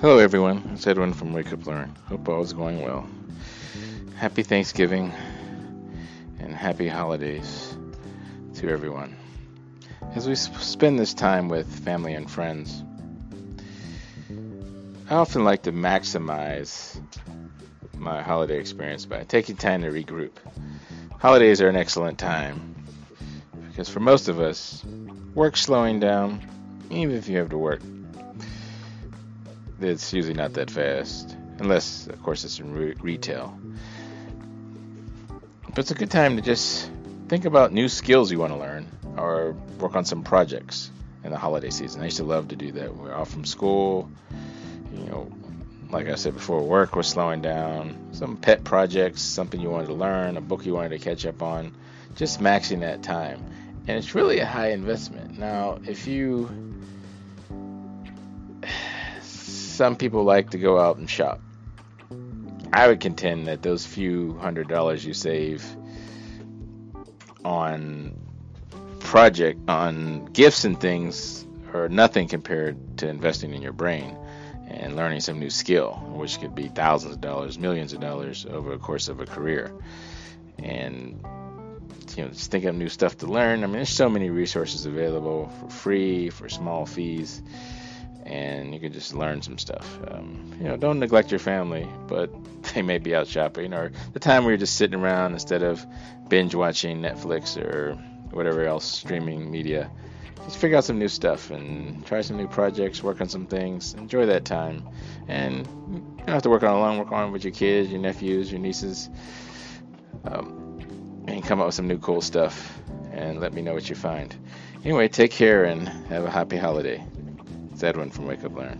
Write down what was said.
Hello, everyone. It's Edwin from Wake Up Learn. Hope all is going well. Happy Thanksgiving and happy holidays to everyone. As we spend this time with family and friends, I often like to maximize my holiday experience by taking time to regroup. Holidays are an excellent time because for most of us, work slowing down, even if you have to work it's usually not that fast, unless, of course, it's in re- retail. But it's a good time to just think about new skills you want to learn or work on some projects in the holiday season. I used to love to do that. We're off from school, you know, like I said before, work was slowing down, some pet projects, something you wanted to learn, a book you wanted to catch up on, just maxing that time. And it's really a high investment. Now, if you some people like to go out and shop. I would contend that those few hundred dollars you save on project on gifts and things are nothing compared to investing in your brain and learning some new skill, which could be thousands of dollars, millions of dollars over the course of a career. And you know, just think of new stuff to learn. I mean, there's so many resources available for free, for small fees and you can just learn some stuff. Um, you know, don't neglect your family, but they may be out shopping or the time where you're just sitting around instead of binge watching Netflix or whatever else streaming media. Just figure out some new stuff and try some new projects, work on some things, enjoy that time, and you don't have to work on alone. Work on it with your kids, your nephews, your nieces, um, and come up with some new cool stuff. And let me know what you find. Anyway, take care and have a happy holiday. Edwin from Wake Up Learn.